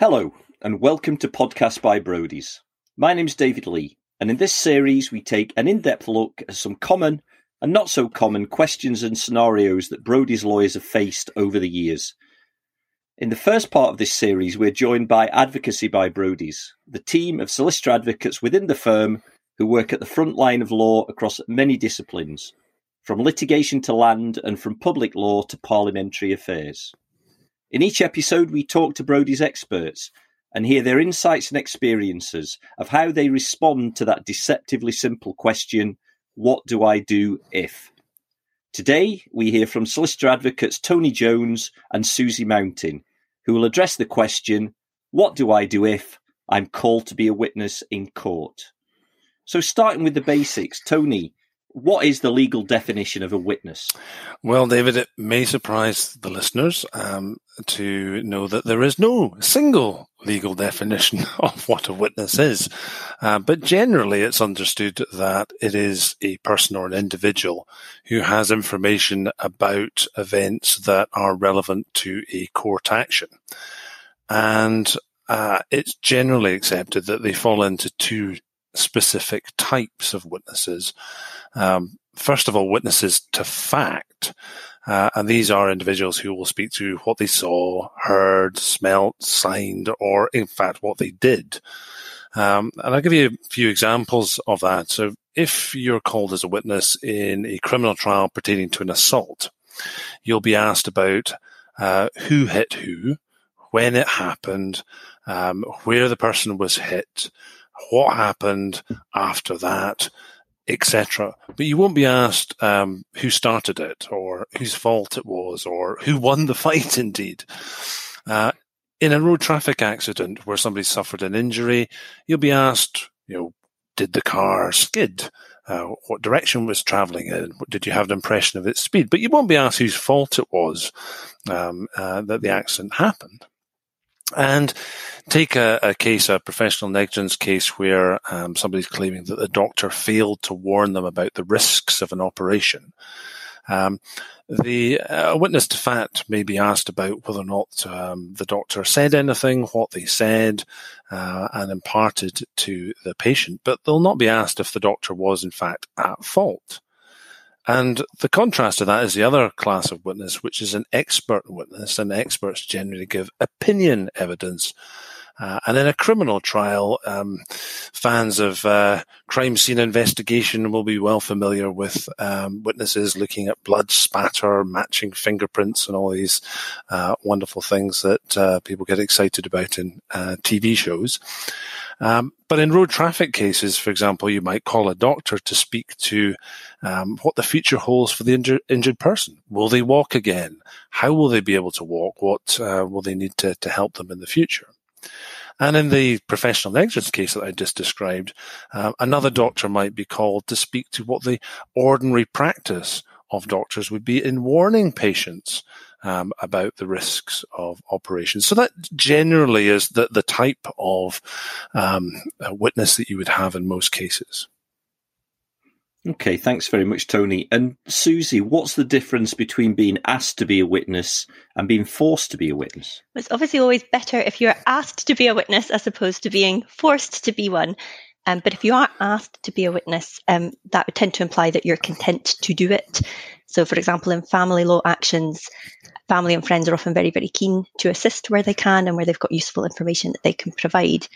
Hello, and welcome to Podcast by Brodies. My name's David Lee, and in this series, we take an in depth look at some common and not so common questions and scenarios that Brodies lawyers have faced over the years. In the first part of this series, we're joined by Advocacy by Brodies, the team of solicitor advocates within the firm who work at the front line of law across many disciplines, from litigation to land and from public law to parliamentary affairs. In each episode, we talk to Brodies experts and hear their insights and experiences of how they respond to that deceptively simple question What do I do if? Today, we hear from solicitor advocates Tony Jones and Susie Mountain, who will address the question What do I do if I'm called to be a witness in court? So, starting with the basics, Tony, what is the legal definition of a witness? Well, David, it may surprise the listeners um, to know that there is no single legal definition of what a witness is. Uh, but generally, it's understood that it is a person or an individual who has information about events that are relevant to a court action. And uh, it's generally accepted that they fall into two specific types of witnesses. Um, first of all, witnesses to fact. Uh, and these are individuals who will speak to what they saw, heard, smelt, signed, or in fact what they did. Um, and I'll give you a few examples of that. So if you're called as a witness in a criminal trial pertaining to an assault, you'll be asked about uh, who hit who, when it happened, um, where the person was hit, what happened after that, etc. But you won't be asked um, who started it, or whose fault it was, or who won the fight. Indeed, uh, in a road traffic accident where somebody suffered an injury, you'll be asked, you know, did the car skid? Uh, what direction was traveling in? Did you have an impression of its speed? But you won't be asked whose fault it was um, uh, that the accident happened. And take a, a, case, a professional negligence case where um, somebody's claiming that the doctor failed to warn them about the risks of an operation. Um, the uh, witness to fact may be asked about whether or not um, the doctor said anything, what they said, uh, and imparted to the patient, but they'll not be asked if the doctor was in fact at fault. And the contrast to that is the other class of witness, which is an expert witness, and experts generally give opinion evidence. Uh, and in a criminal trial, um, fans of uh, crime scene investigation will be well familiar with um, witnesses looking at blood spatter, matching fingerprints, and all these uh, wonderful things that uh, people get excited about in uh, TV shows. Um, but in road traffic cases, for example, you might call a doctor to speak to um, what the future holds for the injured, person. Will they walk again? How will they be able to walk? What uh, will they need to, to help them in the future? And in the professional negligence case that I just described, uh, another doctor might be called to speak to what the ordinary practice of doctors would be in warning patients um, about the risks of operations. So that generally is the, the type of um, witness that you would have in most cases. Okay, thanks very much, Tony. And Susie, what's the difference between being asked to be a witness and being forced to be a witness? It's obviously always better if you're asked to be a witness as opposed to being forced to be one. Um, but if you are asked to be a witness, um, that would tend to imply that you're content to do it. So, for example, in family law actions, family and friends are often very, very keen to assist where they can and where they've got useful information that they can provide.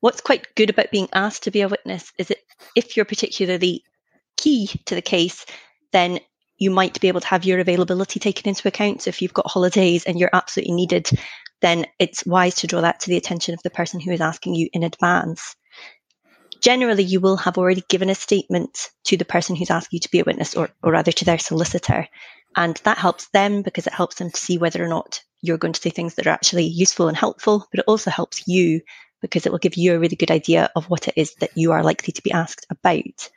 What's quite good about being asked to be a witness is that if you're particularly key to the case, then you might be able to have your availability taken into account. So if you've got holidays and you're absolutely needed, then it's wise to draw that to the attention of the person who is asking you in advance. Generally, you will have already given a statement to the person who's asked you to be a witness, or, or rather to their solicitor. And that helps them because it helps them to see whether or not you're going to say things that are actually useful and helpful, but it also helps you because it will give you a really good idea of what it is that you are likely to be asked about.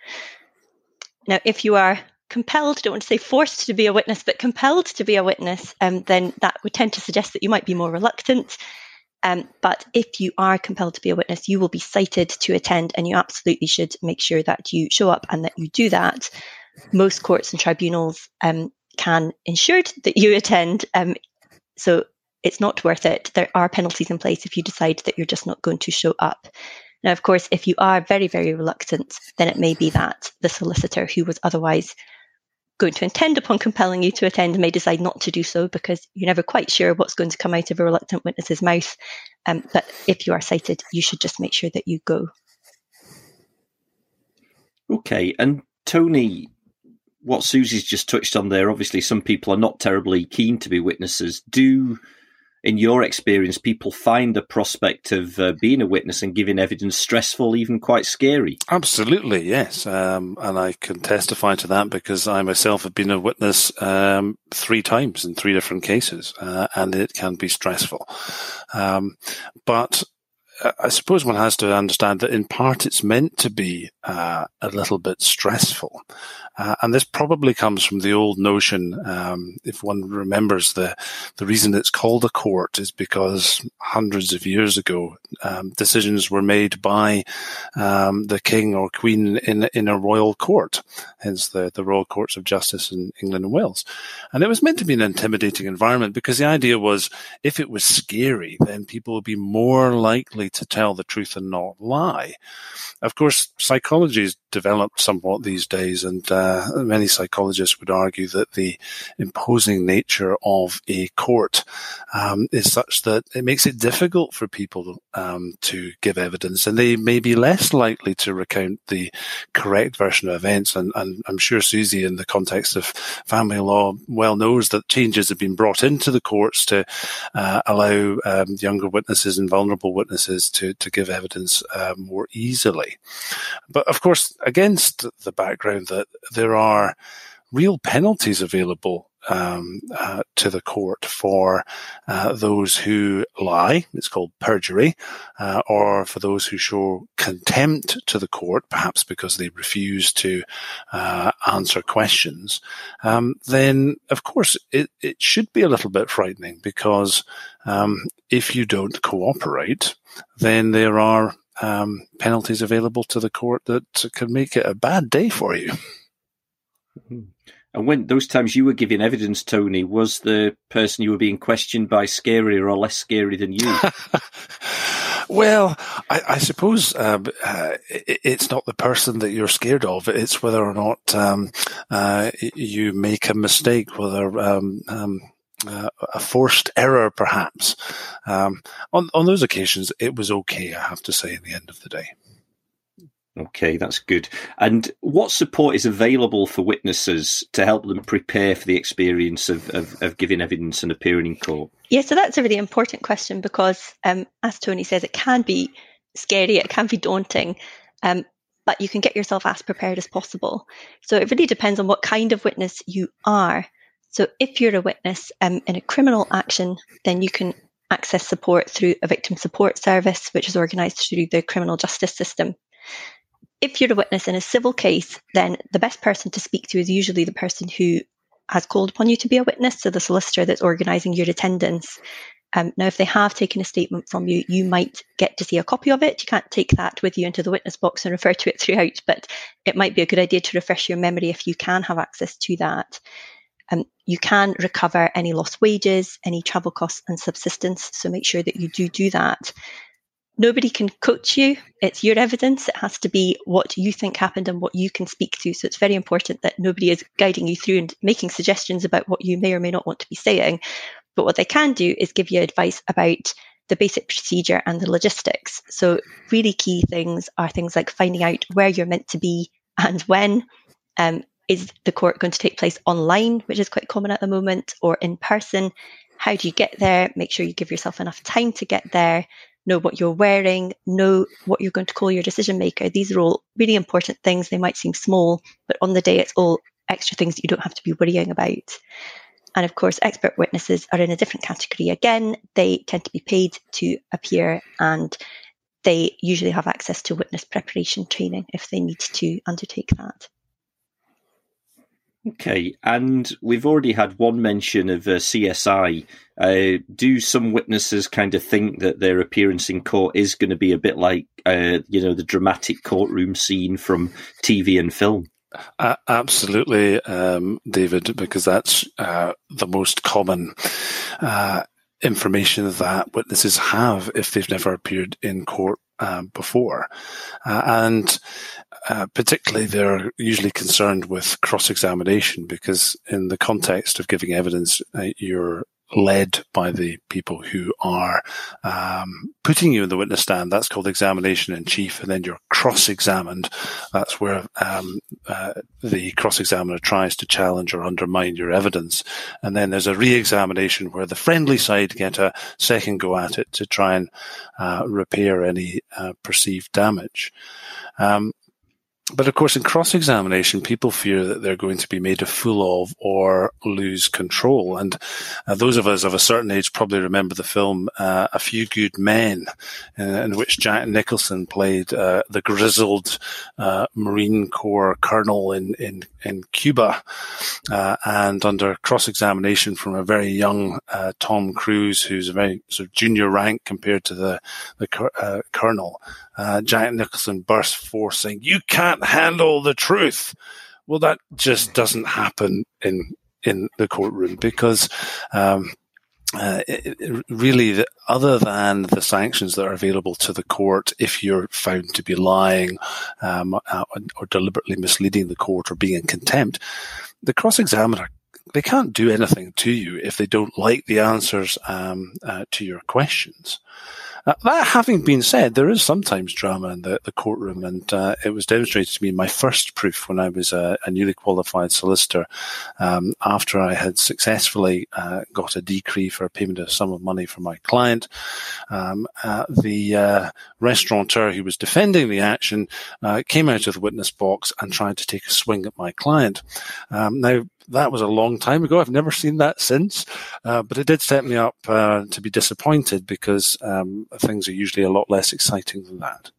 Now, if you are compelled, don't want to say forced to be a witness, but compelled to be a witness, um, then that would tend to suggest that you might be more reluctant. Um, but if you are compelled to be a witness, you will be cited to attend, and you absolutely should make sure that you show up and that you do that. Most courts and tribunals um, can ensure that you attend. Um, so it's not worth it. There are penalties in place if you decide that you're just not going to show up. Now, of course, if you are very, very reluctant, then it may be that the solicitor who was otherwise going to intend upon compelling you to attend may decide not to do so because you're never quite sure what's going to come out of a reluctant witness's mouth. Um, but if you are cited, you should just make sure that you go. Okay. And Tony, what Susie's just touched on there, obviously, some people are not terribly keen to be witnesses. Do in your experience, people find the prospect of uh, being a witness and giving evidence stressful, even quite scary? Absolutely, yes. Um, and I can testify to that because I myself have been a witness um, three times in three different cases, uh, and it can be stressful. Um, but I suppose one has to understand that in part it's meant to be uh, a little bit stressful. Uh, and this probably comes from the old notion, um, if one remembers the, the reason it's called a court is because hundreds of years ago, um, decisions were made by um, the king or queen in, in a royal court, hence the, the royal courts of justice in England and Wales. And it was meant to be an intimidating environment because the idea was if it was scary, then people would be more likely to tell the truth and not lie. Of course, psychology has developed somewhat these days, and uh, many psychologists would argue that the imposing nature of a court um, is such that it makes it difficult for people um, to give evidence, and they may be less likely to recount the correct version of events. And, and I'm sure Susie, in the context of family law, well knows that changes have been brought into the courts to uh, allow um, younger witnesses and vulnerable witnesses to to give evidence uh, more easily. But of course, against the background that there are real penalties available um, uh, to the court for uh, those who lie, it's called perjury, uh, or for those who show contempt to the court, perhaps because they refuse to uh, answer questions, um, then of course it, it should be a little bit frightening because um, if you don't cooperate, then there are um, penalties available to the court that can make it a bad day for you. Mm-hmm. And when those times you were giving evidence, Tony, was the person you were being questioned by scarier or less scary than you? well, I, I suppose um, uh, it, it's not the person that you're scared of; it's whether or not um, uh, you make a mistake, whether um, um uh, a forced error, perhaps. Um, on on those occasions, it was okay. I have to say, in the end of the day. Okay, that's good. And what support is available for witnesses to help them prepare for the experience of, of, of giving evidence and appearing in court? Yeah, so that's a really important question because, um, as Tony says, it can be scary, it can be daunting, um, but you can get yourself as prepared as possible. So it really depends on what kind of witness you are. So if you're a witness um, in a criminal action, then you can access support through a victim support service, which is organised through the criminal justice system. If you're a witness in a civil case, then the best person to speak to is usually the person who has called upon you to be a witness, so the solicitor that's organising your attendance. Um, now, if they have taken a statement from you, you might get to see a copy of it. You can't take that with you into the witness box and refer to it throughout, but it might be a good idea to refresh your memory if you can have access to that. Um, you can recover any lost wages, any travel costs and subsistence. So make sure that you do do that. Nobody can coach you. It's your evidence. It has to be what you think happened and what you can speak to. So it's very important that nobody is guiding you through and making suggestions about what you may or may not want to be saying. But what they can do is give you advice about the basic procedure and the logistics. So really key things are things like finding out where you're meant to be and when, um, is the court going to take place online, which is quite common at the moment, or in person? How do you get there? Make sure you give yourself enough time to get there. Know what you're wearing, know what you're going to call your decision maker. These are all really important things. They might seem small, but on the day, it's all extra things that you don't have to be worrying about. And of course, expert witnesses are in a different category again. They tend to be paid to appear and they usually have access to witness preparation training if they need to undertake that. Okay, and we've already had one mention of uh, CSI. Uh, do some witnesses kind of think that their appearance in court is going to be a bit like, uh, you know, the dramatic courtroom scene from TV and film? Absolutely, um, David, because that's uh, the most common uh, information that witnesses have if they've never appeared in court um, before. Uh, and uh, particularly, they're usually concerned with cross examination because, in the context of giving evidence, uh, you're led by the people who are um, putting you in the witness stand. That's called examination in chief, and then you're cross-examined. That's where um, uh, the cross-examiner tries to challenge or undermine your evidence, and then there's a re-examination where the friendly side get a second go at it to try and uh, repair any uh, perceived damage. Um, but of course, in cross examination, people fear that they're going to be made a fool of or lose control. And uh, those of us of a certain age probably remember the film uh, A Few Good Men, uh, in which Jack Nicholson played uh, the grizzled uh, Marine Corps colonel in, in, in Cuba. Uh, and under cross examination from a very young Tom Cruise, who's a very sort of junior rank compared to the, the colonel, Jack Nicholson burst forth saying, You can't handle the truth. Well, that just doesn't happen in in the courtroom because um, uh, it, it really, the, other than the sanctions that are available to the court if you're found to be lying um, uh, or deliberately misleading the court or being in contempt, the cross-examiner they can't do anything to you if they don't like the answers um, uh, to your questions. Uh, that having been said, there is sometimes drama in the, the courtroom, and uh, it was demonstrated to me in my first proof when I was a, a newly qualified solicitor. Um, after I had successfully uh, got a decree for a payment of a sum of money from my client, um, uh, the uh, restaurateur who was defending the action uh, came out of the witness box and tried to take a swing at my client. Um, now, that was a long time ago. I've never seen that since, uh, but it did set me up uh, to be disappointed because um, things are usually a lot less exciting than that.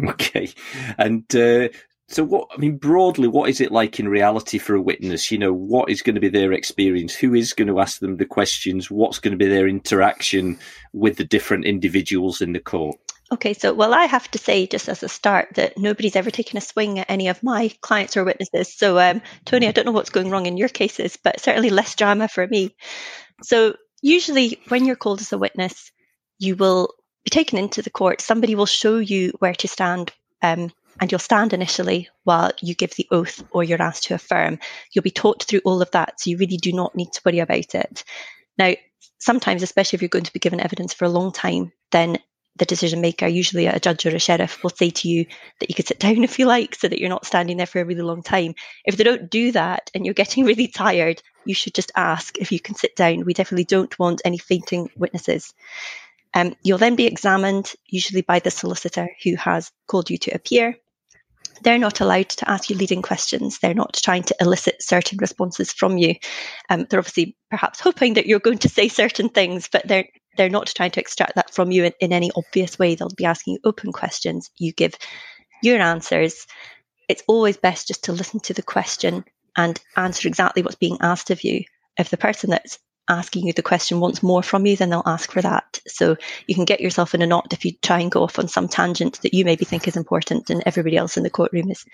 okay, and uh, so what? I mean, broadly, what is it like in reality for a witness? You know, what is going to be their experience? Who is going to ask them the questions? What's going to be their interaction with the different individuals in the court? Okay, so well, I have to say just as a start that nobody's ever taken a swing at any of my clients or witnesses. So, um, Tony, I don't know what's going wrong in your cases, but certainly less drama for me. So, usually when you're called as a witness, you will be taken into the court. Somebody will show you where to stand, um, and you'll stand initially while you give the oath or you're asked to affirm. You'll be taught through all of that, so you really do not need to worry about it. Now, sometimes, especially if you're going to be given evidence for a long time, then the decision maker, usually a judge or a sheriff, will say to you that you could sit down if you like so that you're not standing there for a really long time. If they don't do that and you're getting really tired, you should just ask if you can sit down. We definitely don't want any fainting witnesses. Um, you'll then be examined, usually by the solicitor who has called you to appear. They're not allowed to ask you leading questions. They're not trying to elicit certain responses from you. Um, they're obviously perhaps hoping that you're going to say certain things, but they're they're not trying to extract that from you in, in any obvious way. They'll be asking you open questions. You give your answers. It's always best just to listen to the question and answer exactly what's being asked of you. If the person that's asking you the question wants more from you, then they'll ask for that. So you can get yourself in a knot if you try and go off on some tangent that you maybe think is important and everybody else in the courtroom is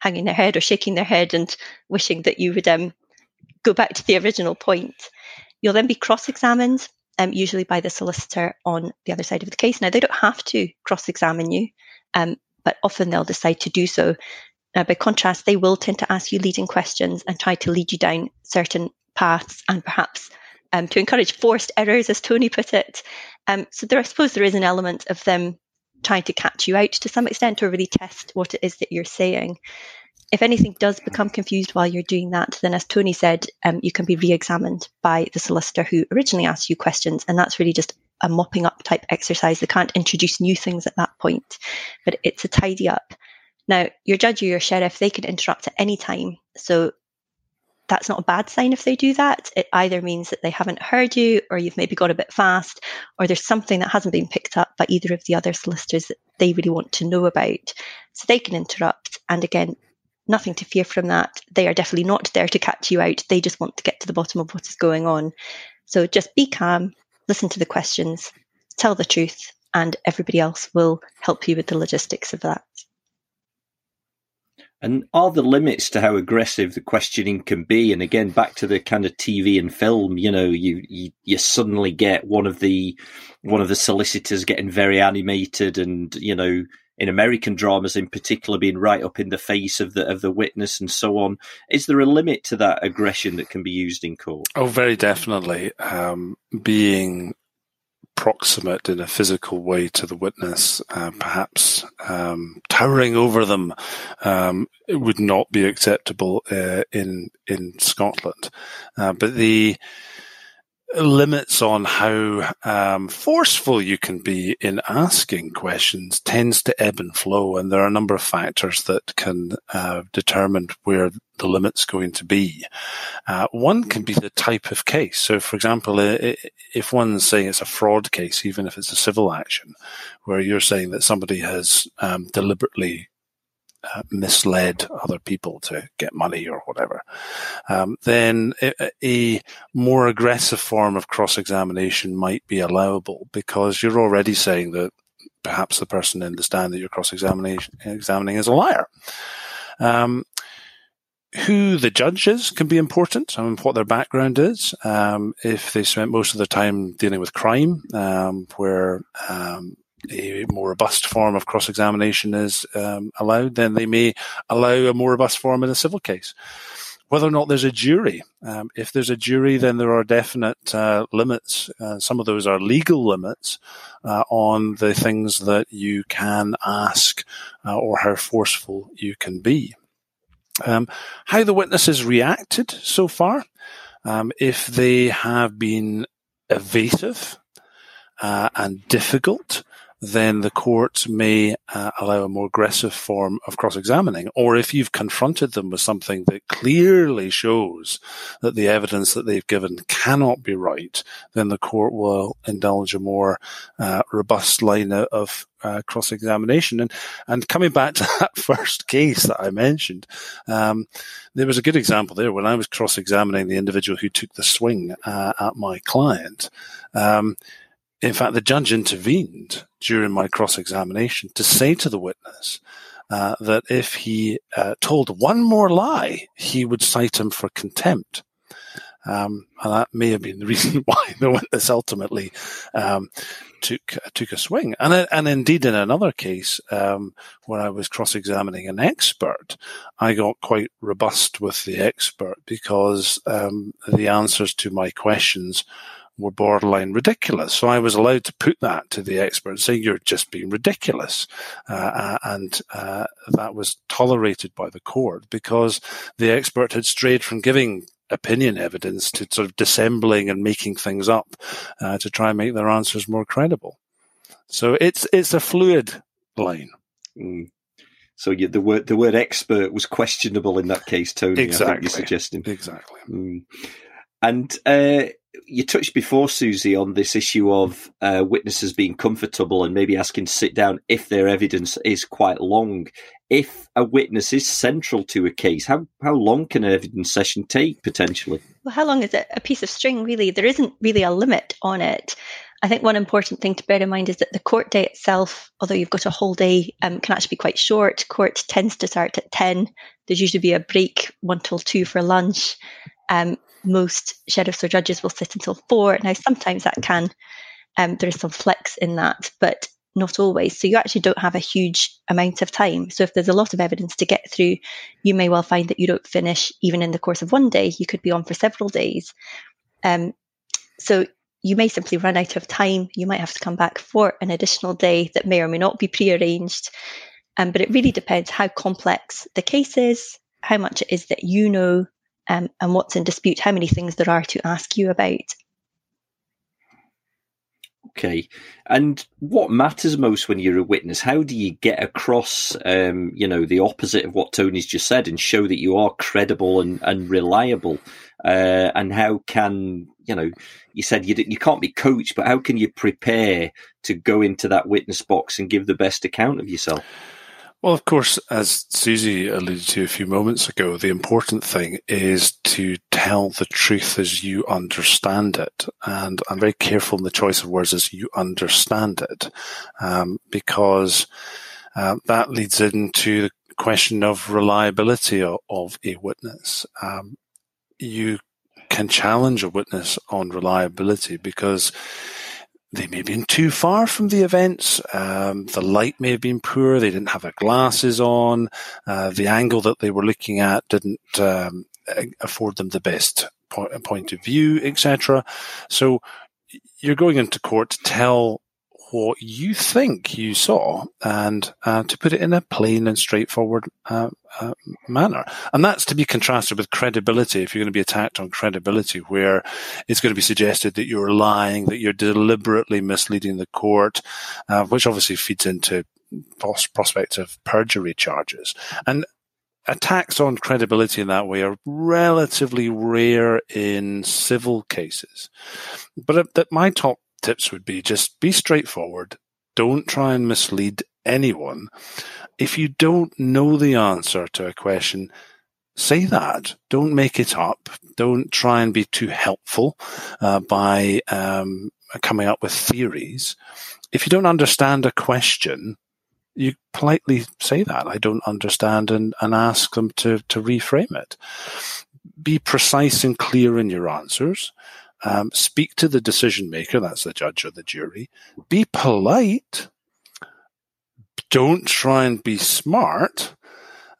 hanging their head or shaking their head and wishing that you would um, go back to the original point. You'll then be cross examined um, usually by the solicitor on the other side of the case. Now, they don't have to cross examine you, um, but often they'll decide to do so. Now, by contrast, they will tend to ask you leading questions and try to lead you down certain paths and perhaps um, to encourage forced errors, as Tony put it. Um, so, there, I suppose there is an element of them trying to catch you out to some extent or really test what it is that you're saying if anything does become confused while you're doing that, then as Tony said, um, you can be re-examined by the solicitor who originally asked you questions, and that's really just a mopping up type exercise. They can't introduce new things at that point, but it's a tidy up. Now, your judge or your sheriff, they can interrupt at any time. So that's not a bad sign if they do that. It either means that they haven't heard you, or you've maybe got a bit fast, or there's something that hasn't been picked up by either of the other solicitors that they really want to know about. So they can interrupt. And again, nothing to fear from that. They are definitely not there to catch you out. They just want to get to the bottom of what is going on. So just be calm, listen to the questions, tell the truth, and everybody else will help you with the logistics of that. And are the limits to how aggressive the questioning can be? And again, back to the kind of TV and film, you know, you, you, you suddenly get one of the, one of the solicitors getting very animated and, you know, in American dramas in particular being right up in the face of the, of the witness and so on. Is there a limit to that aggression that can be used in court? Oh, very definitely. Um, being proximate in a physical way to the witness, uh, perhaps um, towering over them, um, would not be acceptable uh, in in Scotland. Uh, but the limits on how um, forceful you can be in asking questions tends to ebb and flow, and there are a number of factors that can uh, determine where the limit's going to be. Uh, one can be the type of case. So, for example, if one's saying it's a fraud case, even if it's a civil action, where you're saying that somebody has um, deliberately uh, misled other people to get money or whatever, um, then a, more aggressive form of cross examination might be allowable because you're already saying that perhaps the person in the stand that you're cross examining is a liar. Um, who the judge is can be important. Mean, what their background is. Um, if they spent most of their time dealing with crime, um, where um, a more robust form of cross examination is um, allowed, then they may allow a more robust form in a civil case. Whether or not there's a jury, um, if there's a jury, then there are definite uh, limits. Uh, some of those are legal limits uh, on the things that you can ask uh, or how forceful you can be. Um, how the witnesses reacted so far, um, if they have been evasive uh, and difficult, then the court may uh, allow a more aggressive form of cross-examining. Or if you've confronted them with something that clearly shows that the evidence that they've given cannot be right, then the court will indulge a more uh, robust line of uh, cross-examination. And and coming back to that first case that I mentioned, um, there was a good example there when I was cross-examining the individual who took the swing uh, at my client. Um, in fact, the judge intervened during my cross examination to say to the witness uh, that if he uh, told one more lie, he would cite him for contempt. Um, and that may have been the reason why the witness ultimately um, took took a swing. And and indeed, in another case um, where I was cross examining an expert, I got quite robust with the expert because um, the answers to my questions were borderline ridiculous. So I was allowed to put that to the expert, saying you're just being ridiculous, uh, uh, and uh, that was tolerated by the court because the expert had strayed from giving opinion evidence to sort of dissembling and making things up uh, to try and make their answers more credible. So it's it's a fluid line. Mm. So you, the word the word expert was questionable in that case, Tony. Exactly. I think you're suggesting exactly. Mm. And uh, you touched before, Susie, on this issue of uh, witnesses being comfortable and maybe asking to sit down if their evidence is quite long. If a witness is central to a case, how, how long can an evidence session take potentially? Well, how long is it? A piece of string, really. There isn't really a limit on it. I think one important thing to bear in mind is that the court day itself, although you've got a whole day, um, can actually be quite short. Court tends to start at 10. There's usually be a break, one till two for lunch. Um, most sheriffs or judges will sit until four. Now, sometimes that can, um, there is some flex in that, but not always. So you actually don't have a huge amount of time. So if there's a lot of evidence to get through, you may well find that you don't finish even in the course of one day. You could be on for several days. Um, so you may simply run out of time. You might have to come back for an additional day that may or may not be prearranged. Um, but it really depends how complex the case is, how much it is that you know, um, and what's in dispute, how many things there are to ask you about. Okay, and what matters most when you're a witness? How do you get across, um, you know, the opposite of what Tony's just said, and show that you are credible and, and reliable? Uh, and how can you know? You said you you can't be coached, but how can you prepare to go into that witness box and give the best account of yourself? Well, of course, as Susie alluded to a few moments ago, the important thing is to tell the truth as you understand it. And I'm very careful in the choice of words as you understand it, um, because uh, that leads into the question of reliability of, of a witness. Um, you can challenge a witness on reliability because they may have been too far from the events. Um, the light may have been poor. They didn't have their glasses on. Uh, the angle that they were looking at didn't um, afford them the best point, point of view, etc. So you're going into court to tell what you think you saw and uh, to put it in a plain and straightforward uh, uh, manner. And that's to be contrasted with credibility. If you're going to be attacked on credibility, where it's going to be suggested that you're lying, that you're deliberately misleading the court, uh, which obviously feeds into prospects of perjury charges. And attacks on credibility in that way are relatively rare in civil cases. But uh, my top tips would be just be straightforward. Don't try and mislead anyone. If you don't know the answer to a question, say that. Don't make it up. Don't try and be too helpful uh, by um, coming up with theories. If you don't understand a question, you politely say that I don't understand and, and ask them to, to reframe it. Be precise and clear in your answers. Um, speak to the decision maker, that's the judge or the jury. Be polite. Don't try and be smart.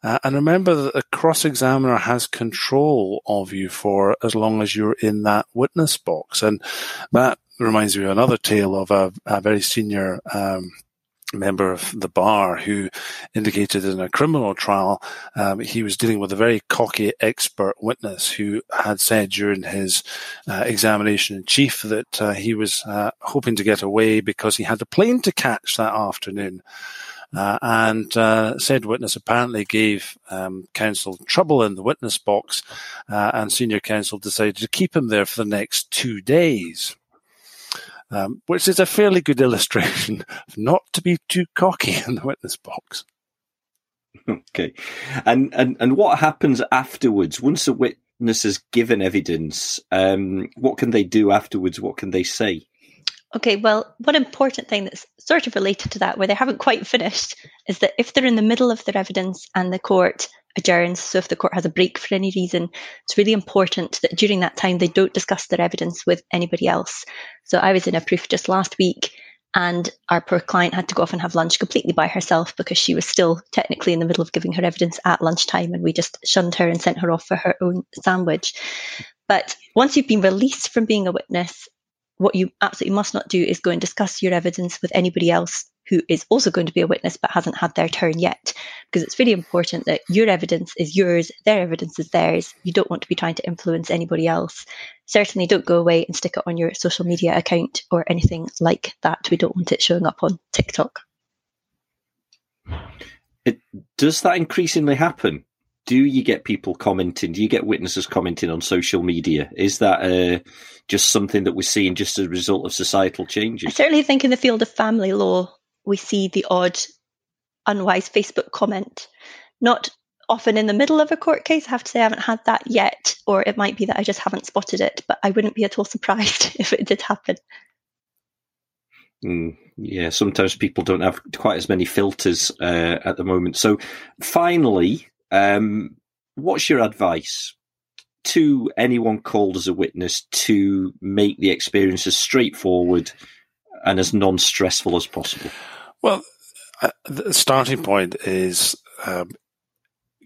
Uh, and remember that the cross examiner has control of you for as long as you're in that witness box. And that reminds me of another tale of a, a very senior um, member of the bar who indicated in a criminal trial um, he was dealing with a very cocky expert witness who had said during his uh, examination in chief that uh, he was uh, hoping to get away because he had a plane to catch that afternoon. Uh, and uh, said witness apparently gave um, counsel trouble in the witness box, uh, and senior counsel decided to keep him there for the next two days um, which is a fairly good illustration of not to be too cocky in the witness box. Okay, and and and what happens afterwards once a witness has given evidence? Um, what can they do afterwards? What can they say? Okay, well, one important thing that's sort of related to that, where they haven't quite finished, is that if they're in the middle of their evidence and the court adjourns. So if the court has a break for any reason, it's really important that during that time they don't discuss their evidence with anybody else. So I was in a proof just last week and our poor client had to go off and have lunch completely by herself because she was still technically in the middle of giving her evidence at lunchtime and we just shunned her and sent her off for her own sandwich. But once you've been released from being a witness, what you absolutely must not do is go and discuss your evidence with anybody else who is also going to be a witness but hasn't had their turn yet. Because it's really important that your evidence is yours, their evidence is theirs. You don't want to be trying to influence anybody else. Certainly don't go away and stick it on your social media account or anything like that. We don't want it showing up on TikTok. It, does that increasingly happen? Do you get people commenting? Do you get witnesses commenting on social media? Is that uh, just something that we're seeing just as a result of societal changes? I certainly think in the field of family law, we see the odd unwise Facebook comment. Not often in the middle of a court case. I have to say I haven't had that yet, or it might be that I just haven't spotted it, but I wouldn't be at all surprised if it did happen. Mm, yeah, sometimes people don't have quite as many filters uh, at the moment. So, finally, um, what's your advice to anyone called as a witness to make the experience as straightforward and as non stressful as possible? Well, uh, the starting point is um,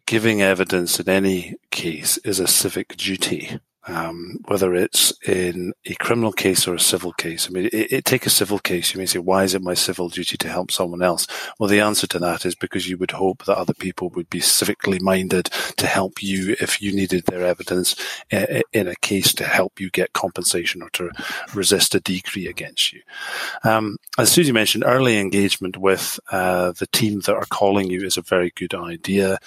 giving evidence in any case is a civic duty um, whether it's in a criminal case or a civil case. I mean, it, it, take a civil case. You may say, why is it my civil duty to help someone else? Well, the answer to that is because you would hope that other people would be civically minded to help you if you needed their evidence in a case to help you get compensation or to resist a decree against you. Um, as Susie mentioned, early engagement with uh, the team that are calling you is a very good idea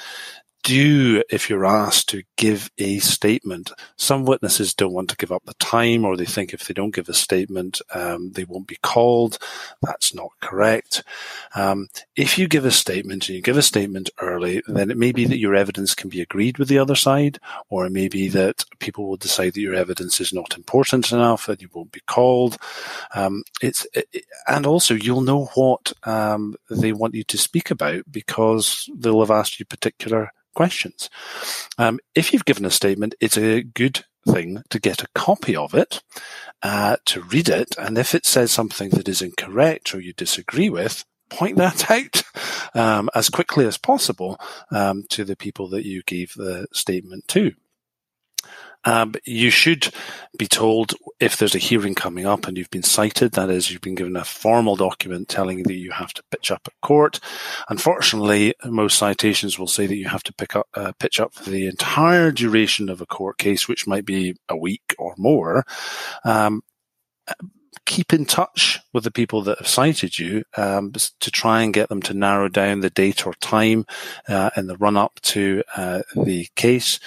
do, if you're asked to give a statement, some witnesses don't want to give up the time or they think if they don't give a statement, um, they won't be called. That's not correct. Um, if you give a statement and you give a statement early, then it may be that your evidence can be agreed with the other side, or it may be that people will decide that your evidence is not important enough and you won't be called. Um, it's, it, and also you'll know what um, they want you to speak about because they'll have asked you particular questions. Um, if you've given a statement, it's a good thing to get a copy of it, uh, to read it, and if it says something that is incorrect or you disagree with, point that out um, as quickly as possible um, to the people that you gave the statement to. Um, you should be told if there's a hearing coming up and you've been cited, that is, you've been given a formal document telling you that you have to pitch up at court. Unfortunately, most citations will say that you have to pick up, uh, pitch up for the entire duration of a court case, which might be a week or more. Um, keep in touch with the people that have cited you um, to try and get them to narrow down the date or time uh, in the run up to uh, the case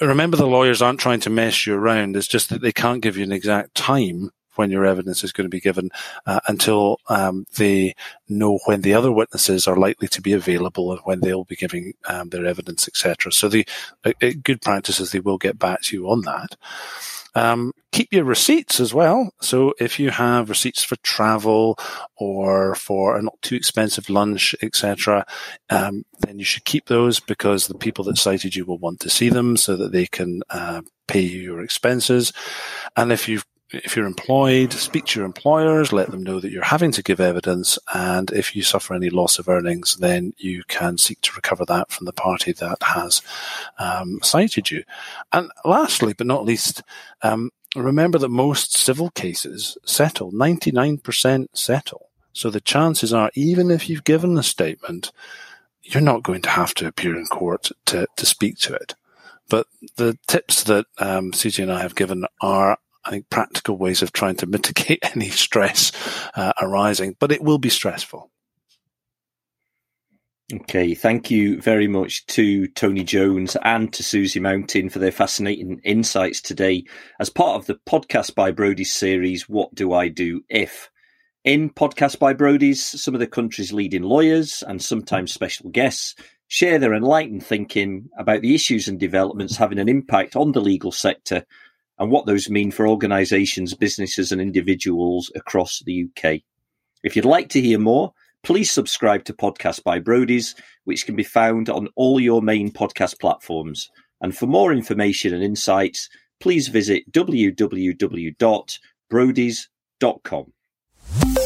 remember the lawyers aren't trying to mess you around. It's just that they can't give you an exact time when your evidence is going to be given uh, until um, they know when the other witnesses are likely to be available and when they'll be giving um, their evidence, etc. So the good practice is they will get back to you on that. Um, keep your receipts as well. So if you have receipts for travel or for a not too expensive lunch, etc., um, then you should keep those because the people that cited you will want to see them so that they can uh, pay you your expenses. And if you've if you're employed, speak to your employers, let them know that you're having to give evidence, and if you suffer any loss of earnings, then you can seek to recover that from the party that has um, cited you. And lastly, but not least, um, remember that most civil cases settle, 99% settle. So the chances are, even if you've given a statement, you're not going to have to appear in court to, to speak to it. But the tips that um, CJ and I have given are I think, practical ways of trying to mitigate any stress uh, arising, but it will be stressful. Okay, thank you very much to Tony Jones and to Susie Mountain for their fascinating insights today as part of the Podcast by Brodies series, What Do I Do If? In Podcast by Brodies, some of the country's leading lawyers and sometimes special guests share their enlightened thinking about the issues and developments having an impact on the legal sector and what those mean for organisations, businesses, and individuals across the UK. If you'd like to hear more, please subscribe to Podcast by Brodies, which can be found on all your main podcast platforms. And for more information and insights, please visit www.brodies.com.